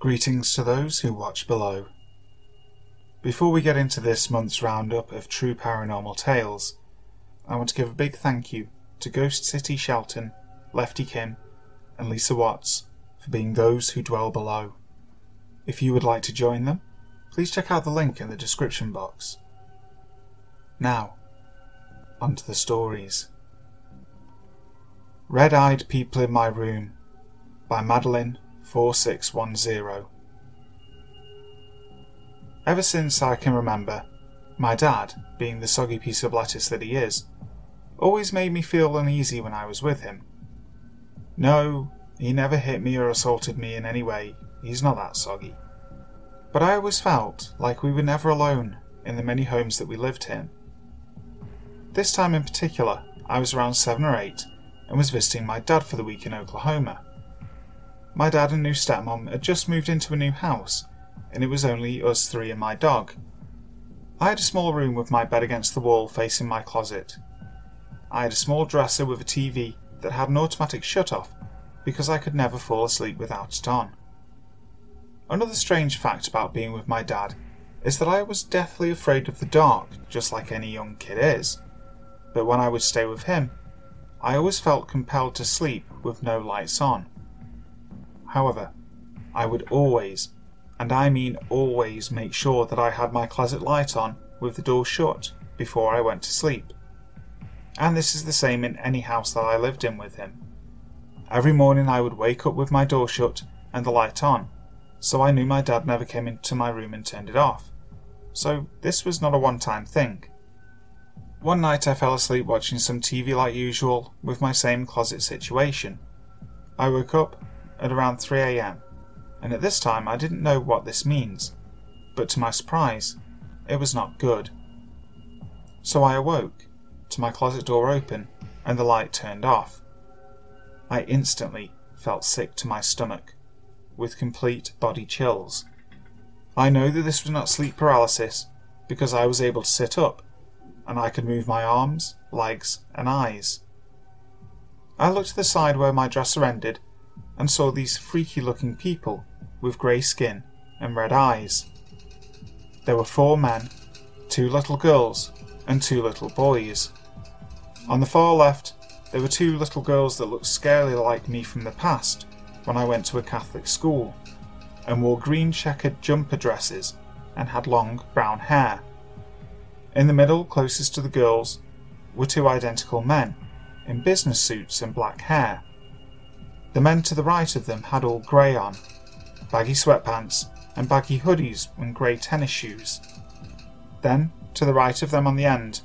Greetings to those who watch below. Before we get into this month's roundup of true paranormal tales, I want to give a big thank you to Ghost City Shelton, Lefty Kim, and Lisa Watts for being those who dwell below. If you would like to join them, please check out the link in the description box. Now, onto the stories. Red Eyed People in My Room by Madalyn 4610. Ever since I can remember, my dad, being the soggy piece of lettuce that he is, always made me feel uneasy when I was with him. No, he never hit me or assaulted me in any way, he's not that soggy. But I always felt like we were never alone in the many homes that we lived in. This time in particular, I was around seven or eight and was visiting my dad for the week in Oklahoma. My dad and new stepmom had just moved into a new house, and it was only us three and my dog. I had a small room with my bed against the wall facing my closet. I had a small dresser with a TV that had an automatic shut off because I could never fall asleep without it on. Another strange fact about being with my dad is that I was deathly afraid of the dark, just like any young kid is. But when I would stay with him, I always felt compelled to sleep with no lights on. However, I would always, and I mean always, make sure that I had my closet light on with the door shut before I went to sleep. And this is the same in any house that I lived in with him. Every morning I would wake up with my door shut and the light on, so I knew my dad never came into my room and turned it off. So this was not a one time thing. One night I fell asleep watching some TV like usual with my same closet situation. I woke up at around 3am, and at this time I didn't know what this means, but to my surprise, it was not good. So I awoke, to my closet door open, and the light turned off. I instantly felt sick to my stomach, with complete body chills. I know that this was not sleep paralysis because I was able to sit up and I could move my arms, legs, and eyes. I looked to the side where my dresser ended and saw these freaky looking people with grey skin and red eyes. There were four men, two little girls, and two little boys. On the far left, there were two little girls that looked scarily like me from the past when I went to a Catholic school and wore green checkered jumper dresses and had long brown hair. In the middle, closest to the girls, were two identical men, in business suits and black hair. The men to the right of them had all grey on, baggy sweatpants and baggy hoodies and grey tennis shoes. Then, to the right of them on the end,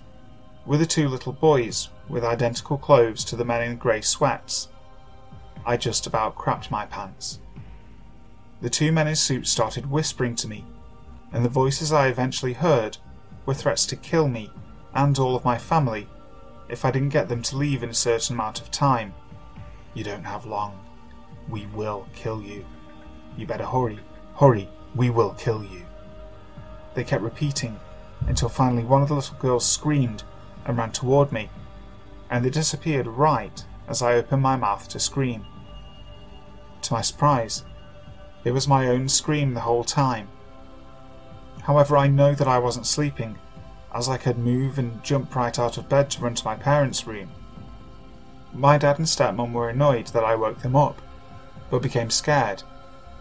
were the two little boys with identical clothes to the men in grey sweats. I just about crapped my pants. The two men in suits started whispering to me, and the voices I eventually heard were threats to kill me and all of my family if I didn't get them to leave in a certain amount of time. You don't have long. We will kill you. You better hurry, hurry, we will kill you. They kept repeating until finally one of the little girls screamed and ran toward me, and they disappeared right as I opened my mouth to scream. To my surprise, it was my own scream the whole time, However, I know that I wasn't sleeping, as I could move and jump right out of bed to run to my parents' room. My dad and stepmom were annoyed that I woke them up, but became scared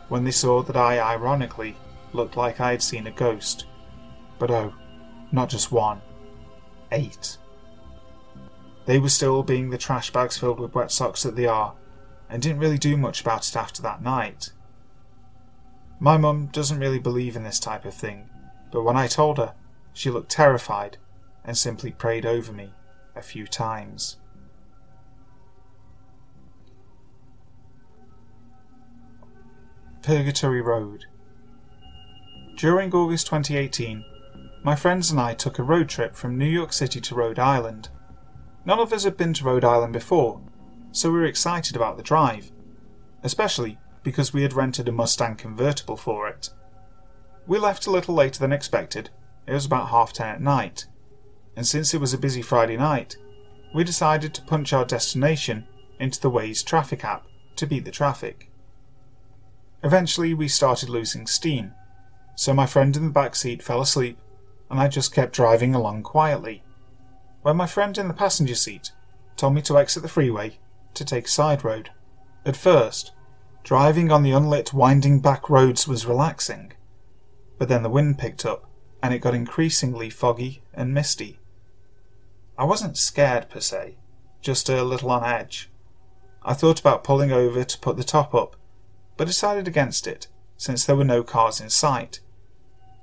when they saw that I ironically looked like I had seen a ghost. But oh, not just one, eight. They were still being the trash bags filled with wet socks that they are, and didn't really do much about it after that night. My mum doesn't really believe in this type of thing, but when I told her, she looked terrified and simply prayed over me a few times. Purgatory Road. During August 2018, my friends and I took a road trip from New York City to Rhode Island. None of us had been to Rhode Island before, so we were excited about the drive, especially because we had rented a Mustang convertible for it. We left a little later than expected, it was about half ten at night, and since it was a busy Friday night, we decided to punch our destination into the Waze traffic app to beat the traffic. Eventually, we started losing steam, so my friend in the back seat fell asleep, and I just kept driving along quietly. When my friend in the passenger seat told me to exit the freeway to take a side road. At first, driving on the unlit, winding back roads was relaxing, but then the wind picked up and it got increasingly foggy and misty. I wasn't scared per se, just a little on edge. I thought about pulling over to put the top up, but decided against it since there were no cars in sight.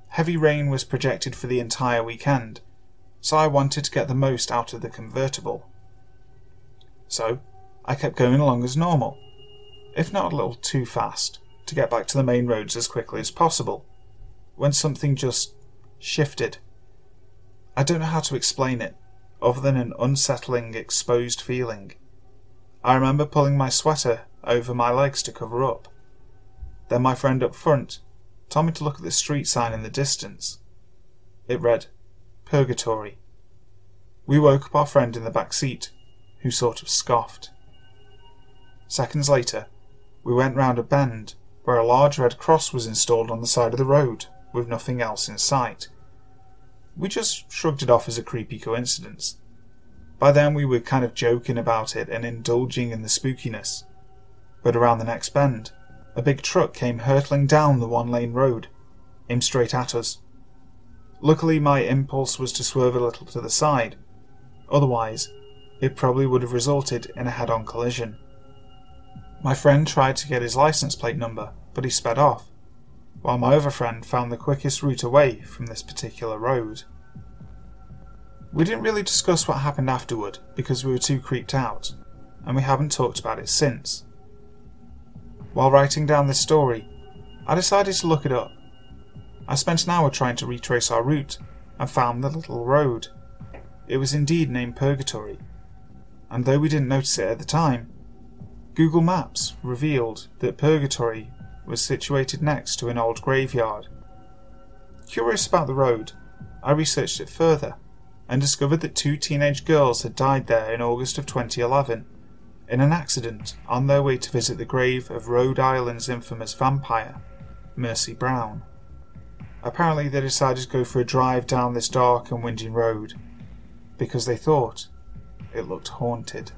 Heavy rain was projected for the entire weekend, so I wanted to get the most out of the convertible. So, I kept going along as normal, if not a little too fast, to get back to the main roads as quickly as possible, when something just shifted. I don't know how to explain it, other than an unsettling, exposed feeling. I remember pulling my sweater over my legs to cover up. Then my friend up front told me to look at the street sign in the distance. It read, Purgatory. We woke up our friend in the back seat, who sort of scoffed. Seconds later, we went round a bend where a large red cross was installed on the side of the road with nothing else in sight. We just shrugged it off as a creepy coincidence. By then we were kind of joking about it and indulging in the spookiness. But around the next bend, a big truck came hurtling down the one lane road, aimed straight at us. Luckily, my impulse was to swerve a little to the side, otherwise, it probably would have resulted in a head on collision. My friend tried to get his license plate number, but he sped off, while my other friend found the quickest route away from this particular road. We didn't really discuss what happened afterward because we were too creeped out, and we haven't talked about it since. While writing down this story, I decided to look it up. I spent an hour trying to retrace our route and found the little road. It was indeed named Purgatory, and though we didn't notice it at the time, Google Maps revealed that Purgatory was situated next to an old graveyard. Curious about the road, I researched it further and discovered that two teenage girls had died there in August of 2011 in an accident on their way to visit the grave of Rhode Island's infamous vampire, Mercy Brown. Apparently, they decided to go for a drive down this dark and winding road because they thought it looked haunted.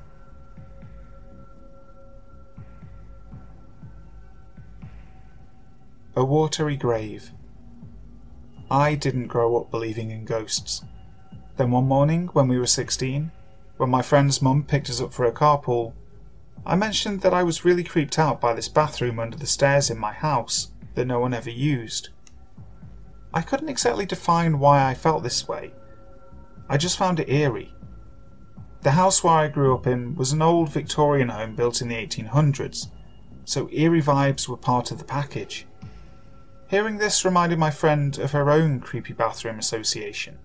A watery grave. I didn't grow up believing in ghosts. Then one morning, when we were 16, when my friend's mum picked us up for a carpool, I mentioned that I was really creeped out by this bathroom under the stairs in my house that no one ever used. I couldn't exactly define why I felt this way. I just found it eerie. The house where I grew up in was an old Victorian home built in the 1800s, so eerie vibes were part of the package. Hearing this reminded my friend of her own creepy bathroom association.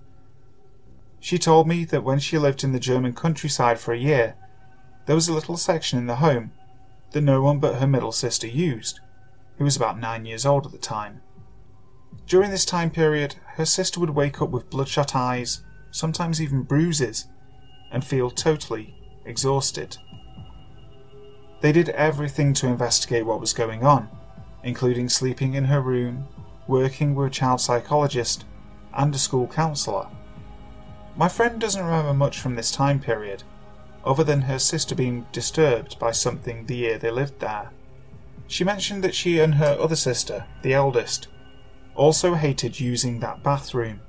She told me that when she lived in the German countryside for a year, there was a little section in the home that no one but her middle sister used, who was about nine years old at the time. During this time period, her sister would wake up with bloodshot eyes, sometimes even bruises, and feel totally exhausted. They did everything to investigate what was going on, including sleeping in her room, working with a child psychologist, and a school counsellor. My friend doesn't remember much from this time period, other than her sister being disturbed by something the year they lived there. She mentioned that she and her other sister, the eldest, also hated using that bathroom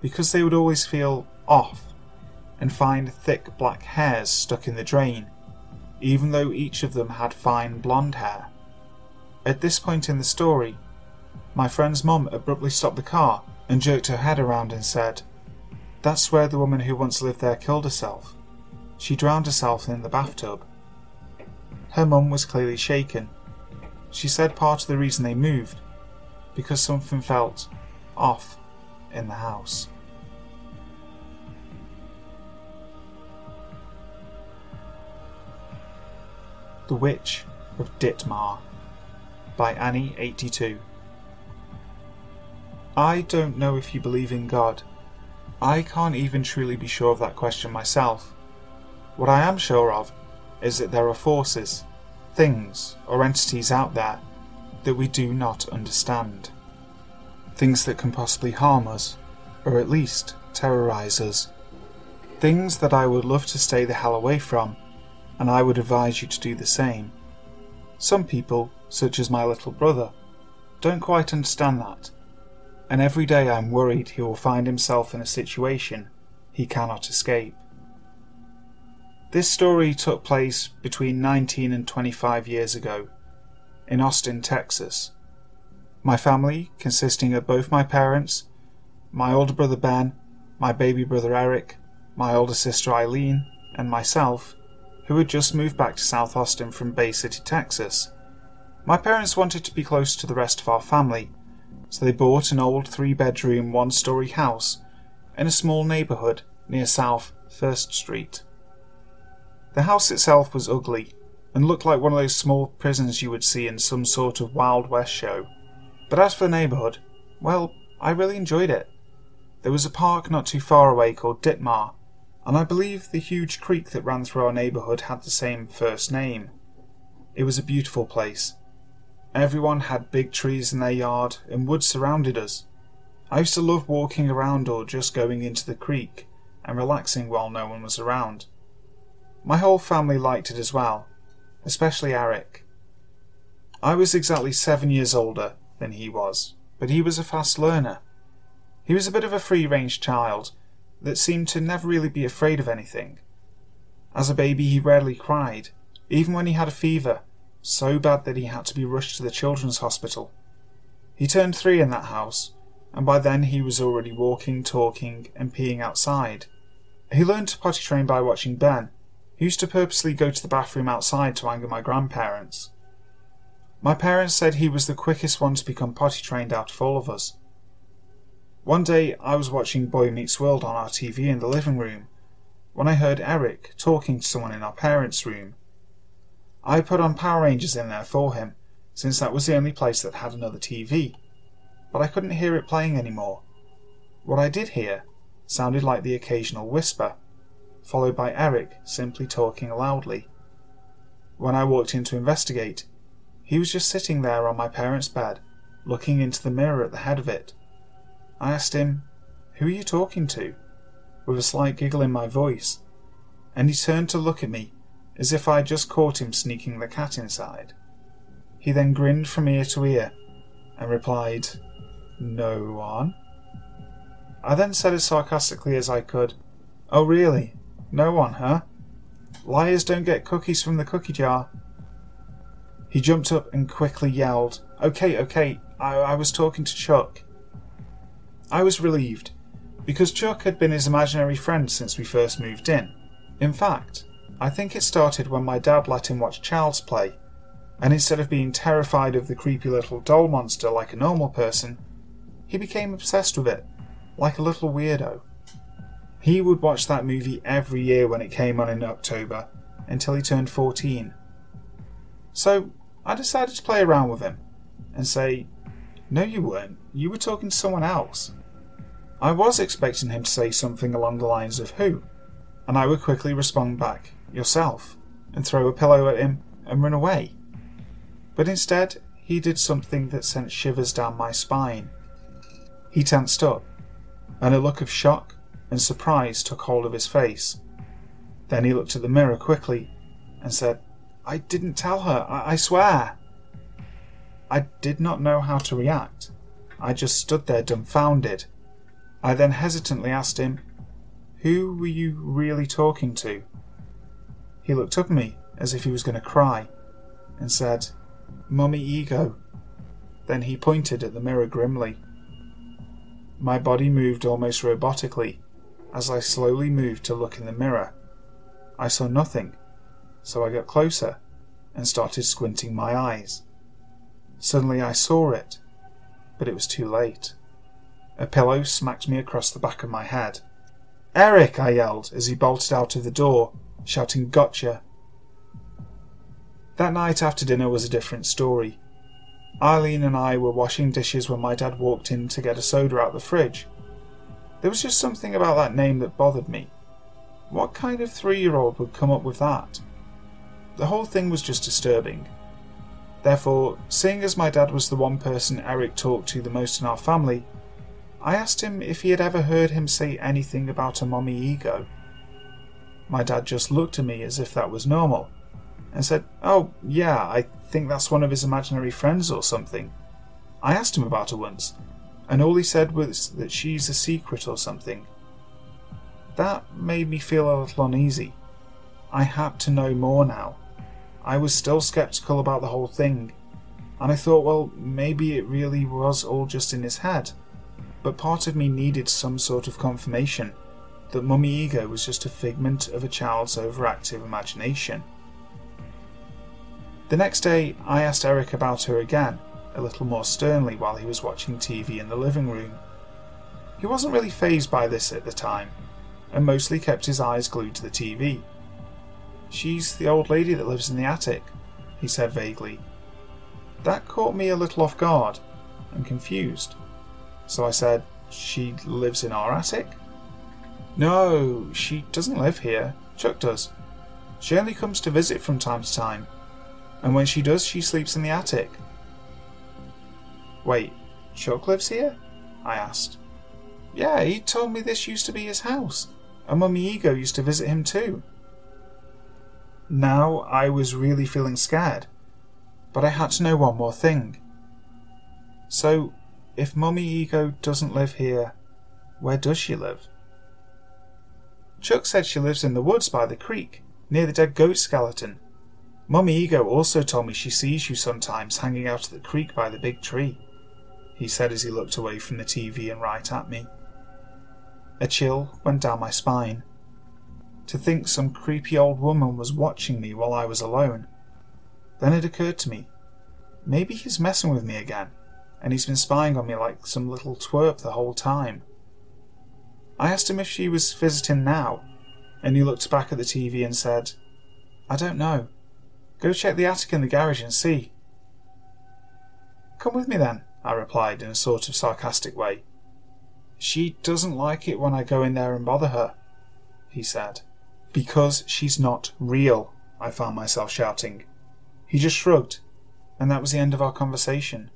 because they would always feel off and find thick black hairs stuck in the drain, even though each of them had fine blonde hair. At this point in the story, my friend's mum abruptly stopped the car and jerked her head around and said, That's where the woman who once lived there killed herself. She drowned herself in the bathtub. Her mum was clearly shaken. She said part of the reason they moved because something felt off in the house. The Witch of Dittmar by Anny82. I don't know if you believe in God. I can't even truly be sure of that question myself. What I am sure of is that there are forces, things, or entities out there that we do not understand. Things that can possibly harm us, or at least terrorize us. Things that I would love to stay the hell away from, and I would advise you to do the same. Some people, such as my little brother, don't quite understand that, and every day I'm worried he will find himself in a situation he cannot escape. This story took place between 19 and 25 years ago in Austin, Texas. My family, consisting of both my parents, my older brother Ben, my baby brother Eric, my older sister Eileen, and myself, who had just moved back to South Austin from Bay City, Texas. My parents wanted to be close to the rest of our family, so they bought an old three bedroom, one story house in a small neighbourhood near South First Street. The house itself was ugly and looked like one of those small prisons you would see in some sort of Wild West show. But as for the neighbourhood, well, I really enjoyed it. There was a park not too far away called Dittmar, and I believe the huge creek that ran through our neighbourhood had the same first name. It was a beautiful place. Everyone had big trees in their yard, and woods surrounded us. I used to love walking around or just going into the creek and relaxing while no one was around. My whole family liked it as well, especially Eric. I was exactly seven years older than he was, but he was a fast learner. He was a bit of a free range child that seemed to never really be afraid of anything. As a baby, he rarely cried, even when he had a fever, so bad that he had to be rushed to the children's hospital. He turned three in that house, and by then he was already walking, talking, and peeing outside. He learned to potty train by watching Ben, who used to purposely go to the bathroom outside to anger my grandparents. My parents said he was the quickest one to become potty trained out of all of us. One day I was watching Boy Meets World on our TV in the living room when I heard Eric talking to someone in our parents' room. I put on Power Rangers in there for him, since that was the only place that had another TV, but I couldn't hear it playing anymore. What I did hear sounded like the occasional whisper, followed by Eric simply talking loudly. When I walked in to investigate, he was just sitting there on my parents' bed, looking into the mirror at the head of it. I asked him, Who are you talking to? with a slight giggle in my voice, and he turned to look at me as if I had just caught him sneaking the cat inside. He then grinned from ear to ear and replied, No one. I then said as sarcastically as I could, Oh, really? No one, huh? Liars don't get cookies from the cookie jar. He jumped up and quickly yelled, Okay, okay, I, I was talking to Chuck. I was relieved, because Chuck had been his imaginary friend since we first moved in. In fact, I think it started when my dad let him watch Child's Play, and instead of being terrified of the creepy little doll monster like a normal person, he became obsessed with it, like a little weirdo. He would watch that movie every year when it came on in October until he turned 14. So I decided to play around with him and say, No, you weren't. You were talking to someone else. I was expecting him to say something along the lines of who, and I would quickly respond back, yourself, and throw a pillow at him and run away. But instead, he did something that sent shivers down my spine. He tensed up, and a look of shock and surprise took hold of his face. Then he looked at the mirror quickly and said, I didn't tell her, I, I swear. I did not know how to react. I just stood there dumbfounded. I then hesitantly asked him, Who were you really talking to? He looked up at me as if he was going to cry and said, Mummy Ego. Then he pointed at the mirror grimly. My body moved almost robotically as I slowly moved to look in the mirror. I saw nothing, so I got closer and started squinting my eyes. Suddenly I saw it, but it was too late. A pillow smacked me across the back of my head. Eric! I yelled as he bolted out of the door, shouting, Gotcha! That night after dinner was a different story. Eileen and I were washing dishes when my dad walked in to get a soda out the fridge. There was just something about that name that bothered me. What kind of three year old would come up with that? The whole thing was just disturbing. Therefore, seeing as my dad was the one person Eric talked to the most in our family, I asked him if he had ever heard him say anything about a mommy ego. My dad just looked at me as if that was normal and said, Oh, yeah, I think that's one of his imaginary friends or something. I asked him about it once, and all he said was that she's a secret or something. That made me feel a little uneasy. I had to know more now. I was still skeptical about the whole thing, and I thought, well, maybe it really was all just in his head. But part of me needed some sort of confirmation that Mummy Ego was just a figment of a child's overactive imagination. The next day, I asked Eric about her again, a little more sternly while he was watching TV in the living room. He wasn't really phased by this at the time, and mostly kept his eyes glued to the TV. She's the old lady that lives in the attic, he said vaguely. That caught me a little off guard and confused. So I said, She lives in our attic? No, she doesn't live here. Chuck does. She only comes to visit from time to time, and when she does, she sleeps in the attic. Wait, Chuck lives here? I asked. Yeah, he told me this used to be his house, and Mummy Ego used to visit him too. Now I was really feeling scared, but I had to know one more thing. So, if Mummy Ego doesn't live here, where does she live? Chuck said she lives in the woods by the creek, near the dead goat skeleton. Mummy Ego also told me she sees you sometimes hanging out at the creek by the big tree, he said as he looked away from the TV and right at me. A chill went down my spine. To think some creepy old woman was watching me while I was alone. Then it occurred to me maybe he's messing with me again, and he's been spying on me like some little twerp the whole time. I asked him if she was visiting now, and he looked back at the TV and said, I don't know. Go check the attic in the garage and see. Come with me then, I replied in a sort of sarcastic way. She doesn't like it when I go in there and bother her, he said. Because she's not real, I found myself shouting. He just shrugged, and that was the end of our conversation.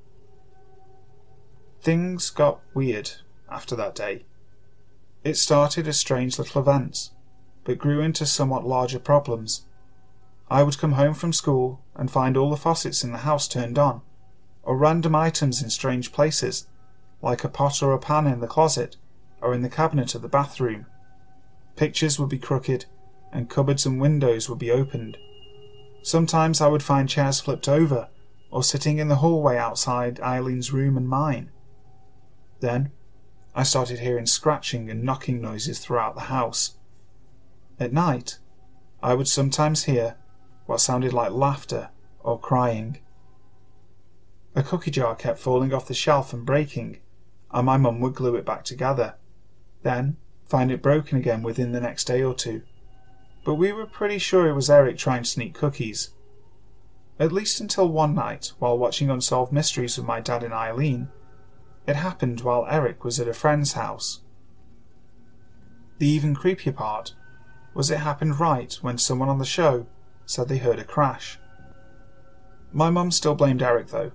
Things got weird after that day. It started as strange little events, but grew into somewhat larger problems. I would come home from school and find all the faucets in the house turned on, or random items in strange places, like a pot or a pan in the closet or in the cabinet of the bathroom. Pictures would be crooked, and cupboards and windows would be opened. Sometimes I would find chairs flipped over, or sitting in the hallway outside Eileen's room and mine. Then I started hearing scratching and knocking noises throughout the house. At night, I would sometimes hear what sounded like laughter or crying. A cookie jar kept falling off the shelf and breaking, and my mum would glue it back together. Then find it broken again within the next day or two. But we were pretty sure it was Eric trying to sneak cookies. At least until one night, while watching Unsolved Mysteries with my dad and Eileen, it happened while Eric was at a friend's house. The even creepier part was it happened right when someone on the show said they heard a crash. My mum still blamed Eric though.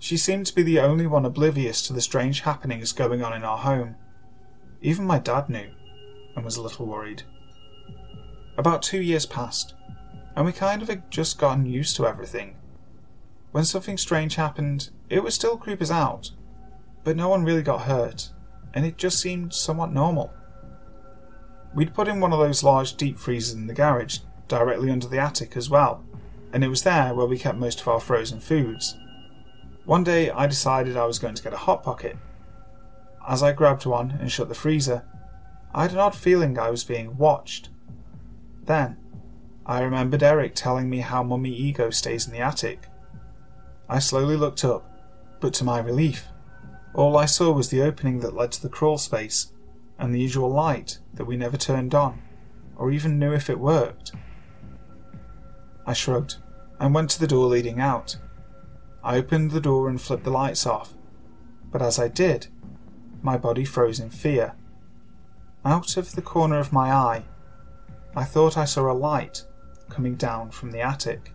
She seemed to be the only one oblivious to the strange happenings going on in our home. Even my dad knew, and was a little worried. About two years passed, and we kind of had just gotten used to everything. When something strange happened, it would still creep us out, but no one really got hurt, and it just seemed somewhat normal. We'd put in one of those large deep freezers in the garage, directly under the attic as well, and it was there where we kept most of our frozen foods. One day I decided I was going to get a Hot Pocket. As I grabbed one and shut the freezer, I had an odd feeling I was being watched. Then, I remembered Eric telling me how Mummy Ego stays in the attic. I slowly looked up, but to my relief, all I saw was the opening that led to the crawl space and the usual light that we never turned on, or even knew if it worked. I shrugged and went to the door leading out. I opened the door and flipped the lights off, but as I did, my body froze in fear. Out of the corner of my eye, I thought I saw a light coming down from the attic.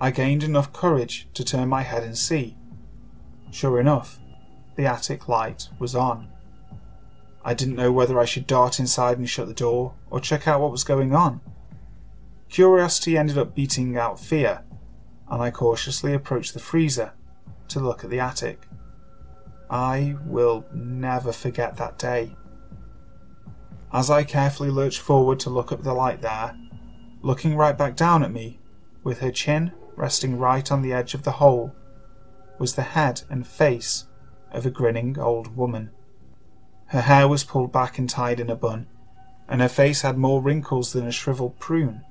I gained enough courage to turn my head and see. Sure enough, the attic light was on. I didn't know whether I should dart inside and shut the door or check out what was going on. Curiosity ended up beating out fear, and I cautiously approached the freezer to look at the attic. I will never forget that day. As I carefully lurched forward to look up the light there, looking right back down at me, with her chin resting right on the edge of the hole, was the head and face of a grinning old woman. Her hair was pulled back and tied in a bun, and her face had more wrinkles than a shriveled prune.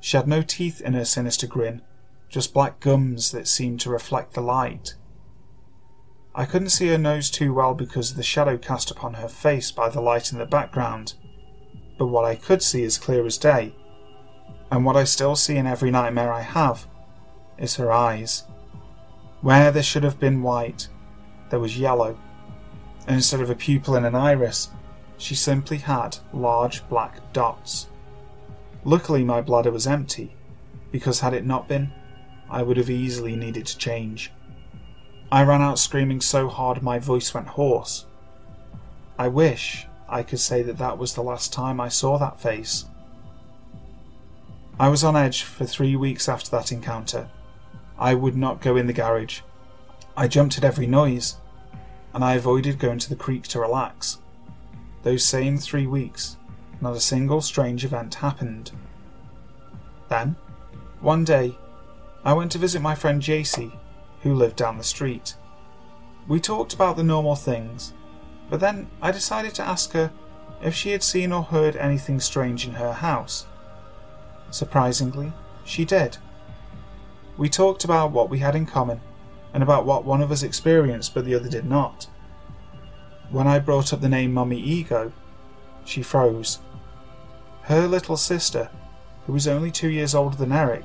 She had no teeth in her sinister grin, just black gums that seemed to reflect the light. I couldn't see her nose too well because of the shadow cast upon her face by the light in the background, but what I could see as clear as day, and what I still see in every nightmare I have, is her eyes. Where there should have been white, there was yellow, and instead of a pupil and an iris, she simply had large black dots. Luckily, my bladder was empty, because had it not been, I would have easily needed to change. I ran out screaming so hard my voice went hoarse. I wish I could say that that was the last time I saw that face. I was on edge for three weeks after that encounter. I would not go in the garage. I jumped at every noise, and I avoided going to the creek to relax. Those same three weeks, not a single strange event happened. Then, one day, I went to visit my friend JC, who lived down the street. We talked about the normal things, but then I decided to ask her if she had seen or heard anything strange in her house. Surprisingly, she did. We talked about what we had in common and about what one of us experienced but the other did not. When I brought up the name Mummy Ego, she froze. Her little sister, who was only two years older than Eric,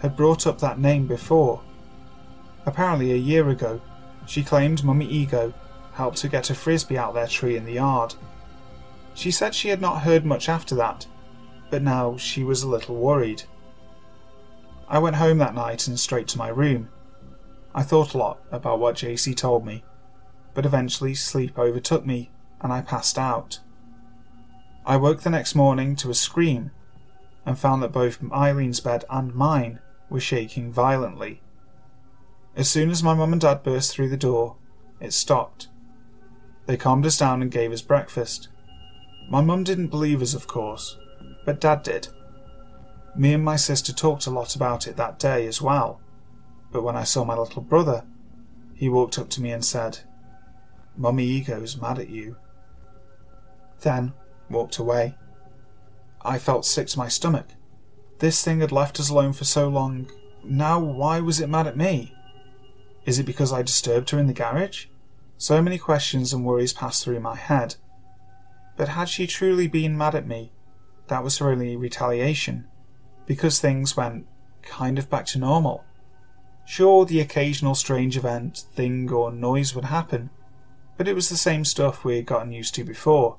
had brought up that name before. Apparently, a year ago, she claimed Mummy Ego helped her get a frisbee out their tree in the yard. She said she had not heard much after that, but now she was a little worried. I went home that night and straight to my room. I thought a lot about what JC told me, but eventually sleep overtook me and I passed out. I woke the next morning to a scream and found that both Eileen's bed and mine were shaking violently. As soon as my mum and dad burst through the door, it stopped. They calmed us down and gave us breakfast. My mum didn't believe us, of course, but dad did. Me and my sister talked a lot about it that day as well, but when I saw my little brother, he walked up to me and said, Mummy Ego's mad at you. Then walked away. I felt sick to my stomach. This thing had left us alone for so long. Now, why was it mad at me? Is it because I disturbed her in the garage? So many questions and worries passed through my head. But had she truly been mad at me, that was her only retaliation, because things went kind of back to normal. Sure, the occasional strange event, thing, or noise would happen, but it was the same stuff we had gotten used to before.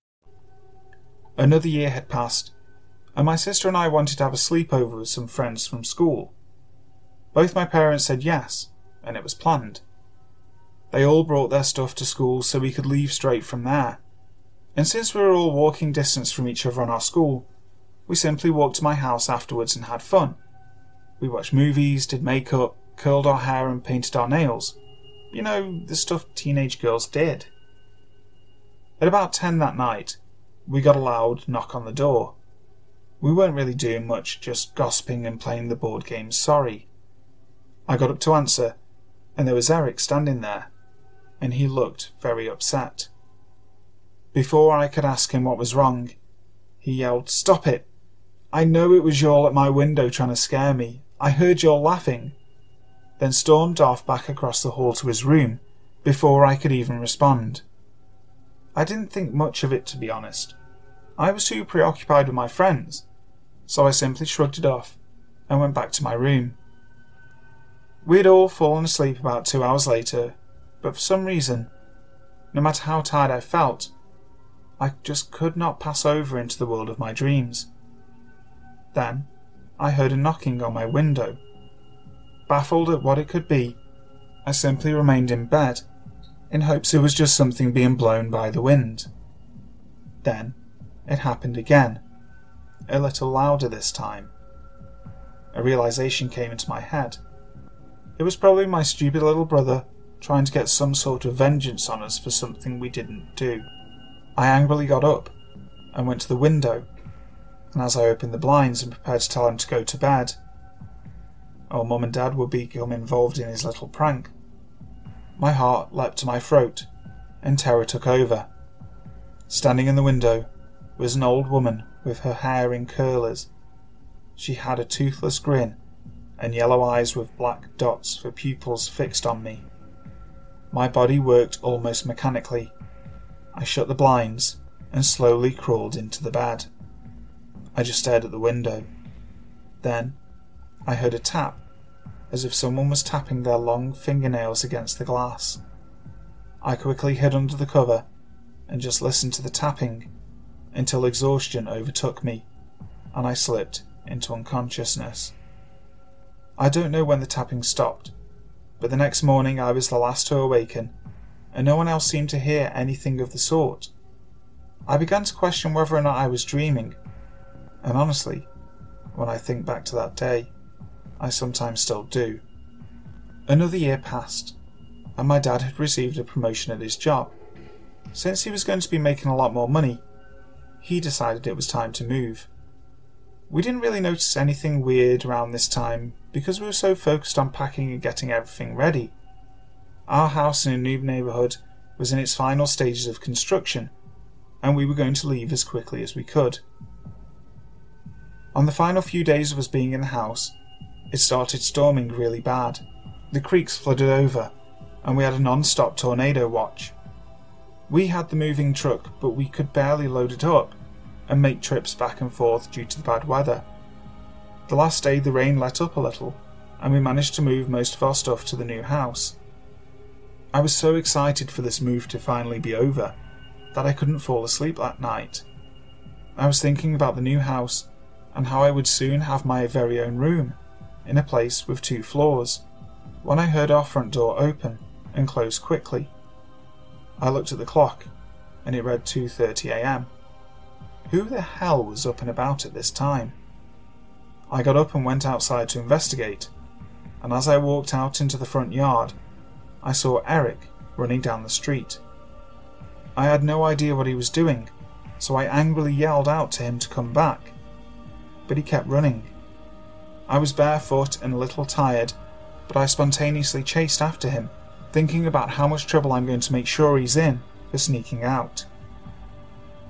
Another year had passed, and my sister and I wanted to have a sleepover with some friends from school. Both my parents said yes, and it was planned. They all brought their stuff to school so we could leave straight from there. And since we were all walking distance from each other on our school, we simply walked to my house afterwards and had fun. We watched movies, did makeup, curled our hair, and painted our nails. You know, the stuff teenage girls did. At about 10 that night, we got a loud knock on the door. We weren't really doing much, just gossiping and playing the board game Sorry. I got up to answer, and there was Eric standing there, and he looked very upset. Before I could ask him what was wrong, he yelled, Stop it! I know it was y'all at my window trying to scare me. I heard y'all laughing. then stormed off back across the hall to his room before I could even respond. I didn't think much of it, to be honest. I was too preoccupied with my friends, so I simply shrugged it off and went back to my room. We had all fallen asleep about two hours later, but for some reason, no matter how tired I felt, I just could not pass over into the world of my dreams. Then I heard a knocking on my window. Baffled at what it could be, I simply remained in bed in hopes it was just something being blown by the wind. Then it happened again, a little louder this time. A realization came into my head. It was probably my stupid little brother trying to get some sort of vengeance on us for something we didn't do. I angrily got up and went to the window, and as I opened the blinds and prepared to tell him to go to bed, old Mum and Dad would become involved in his little prank. My heart leapt to my throat, and terror took over. Standing in the window was an old woman with her hair in curlers. She had a toothless grin and yellow eyes with black dots for pupils fixed on me. My body worked almost mechanically. I shut the blinds and slowly crawled into the bed. I just stared at the window. Then I heard a tap as if someone was tapping their long fingernails against the glass. I quickly hid under the cover and just listened to the tapping until exhaustion overtook me and I slipped into unconsciousness. I don't know when the tapping stopped, but the next morning I was the last to awaken, and no one else seemed to hear anything of the sort. I began to question whether or not I was dreaming, and honestly, when I think back to that day, I sometimes still do. Another year passed, and my dad had received a promotion at his job. Since he was going to be making a lot more money, he decided it was time to move. We didn't really notice anything weird around this time because we were so focused on packing and getting everything ready. Our house in a new neighbourhood was in its final stages of construction, and we were going to leave as quickly as we could. On the final few days of us being in the house, it started storming really bad. The creeks flooded over, and we had a non stop tornado watch. We had the moving truck, but we could barely load it up and make trips back and forth due to the bad weather. The last day, the rain let up a little, and we managed to move most of our stuff to the new house. I was so excited for this move to finally be over that I couldn't fall asleep that night. I was thinking about the new house and how I would soon have my very own room in a place with two floors when I heard our front door open and close quickly. I looked at the clock and it read 2:30 a.m. Who the hell was up and about at this time? I got up and went outside to investigate, and as I walked out into the front yard, I saw Eric running down the street. I had no idea what he was doing, so I angrily yelled out to him to come back. But he kept running. I was barefoot and a little tired, but I spontaneously chased after him, thinking about how much trouble I'm going to make sure he's in for sneaking out.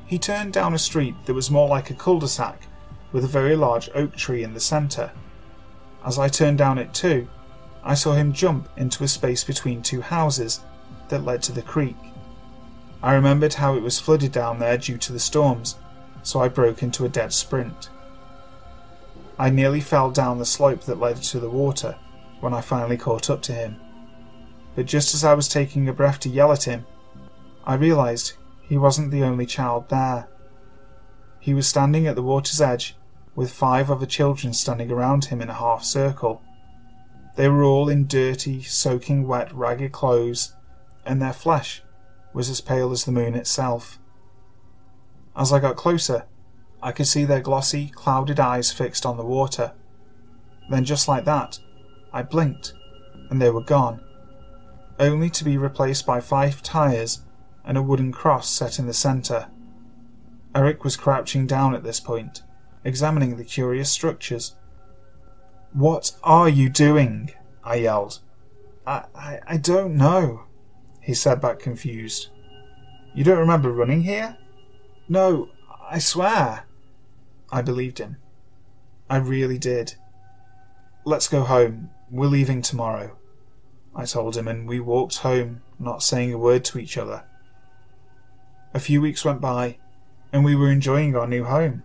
He turned down a street that was more like a cul-de-sac, with a very large oak tree in the centre. As I turned down it too, I saw him jump into a space between two houses that led to the creek. I remembered how it was flooded down there due to the storms, so I broke into a dead sprint. I nearly fell down the slope that led to the water when I finally caught up to him. But just as I was taking a breath to yell at him, I realised he wasn't the only child there. He was standing at the water's edge with five other children standing around him in a half circle. They were all in dirty, soaking wet, ragged clothes, and their flesh was as pale as the moon itself. As I got closer, I could see their glossy, clouded eyes fixed on the water. Then, just like that, I blinked, and they were gone, only to be replaced by five tyres and a wooden cross set in the centre. Eric was crouching down at this point, examining the curious structures. What are you doing? I yelled. I, I, I don't know, he said back confused. You don't remember running here? No, I swear. I believed him. I really did. Let's go home. We're leaving tomorrow. I told him, and we walked home, not saying a word to each other. A few weeks went by, and we were enjoying our new home.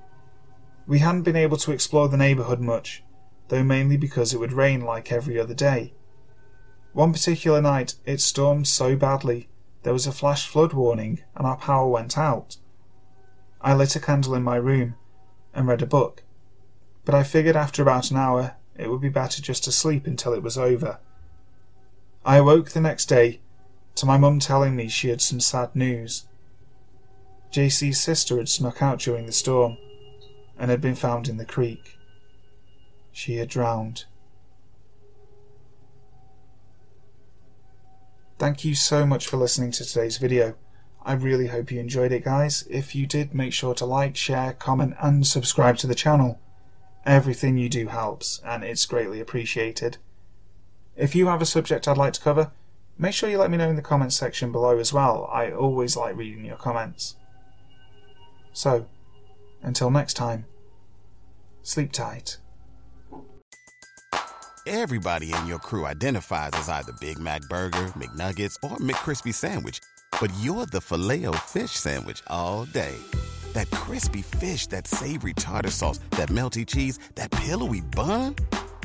We hadn't been able to explore the neighbourhood much, though mainly because it would rain like every other day. One particular night it stormed so badly there was a flash flood warning and our power went out. I lit a candle in my room and read a book, but I figured after about an hour it would be better just to sleep until it was over. I awoke the next day to my mum telling me she had some sad news. JC's sister had snuck out during the storm and had been found in the creek. She had drowned. Thank you so much for listening to today's video. I really hope you enjoyed it, guys. If you did, make sure to like, share, comment, and subscribe to the channel. Everything you do helps, and it's greatly appreciated. If you have a subject I'd like to cover, make sure you let me know in the comments section below as well. I always like reading your comments. So, until next time, sleep tight. Everybody in your crew identifies as either Big Mac Burger, McNuggets, or McCrispy Sandwich, but you're the filet fish Sandwich all day. That crispy fish, that savory tartar sauce, that melty cheese, that pillowy bun.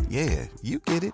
Yeah, you get it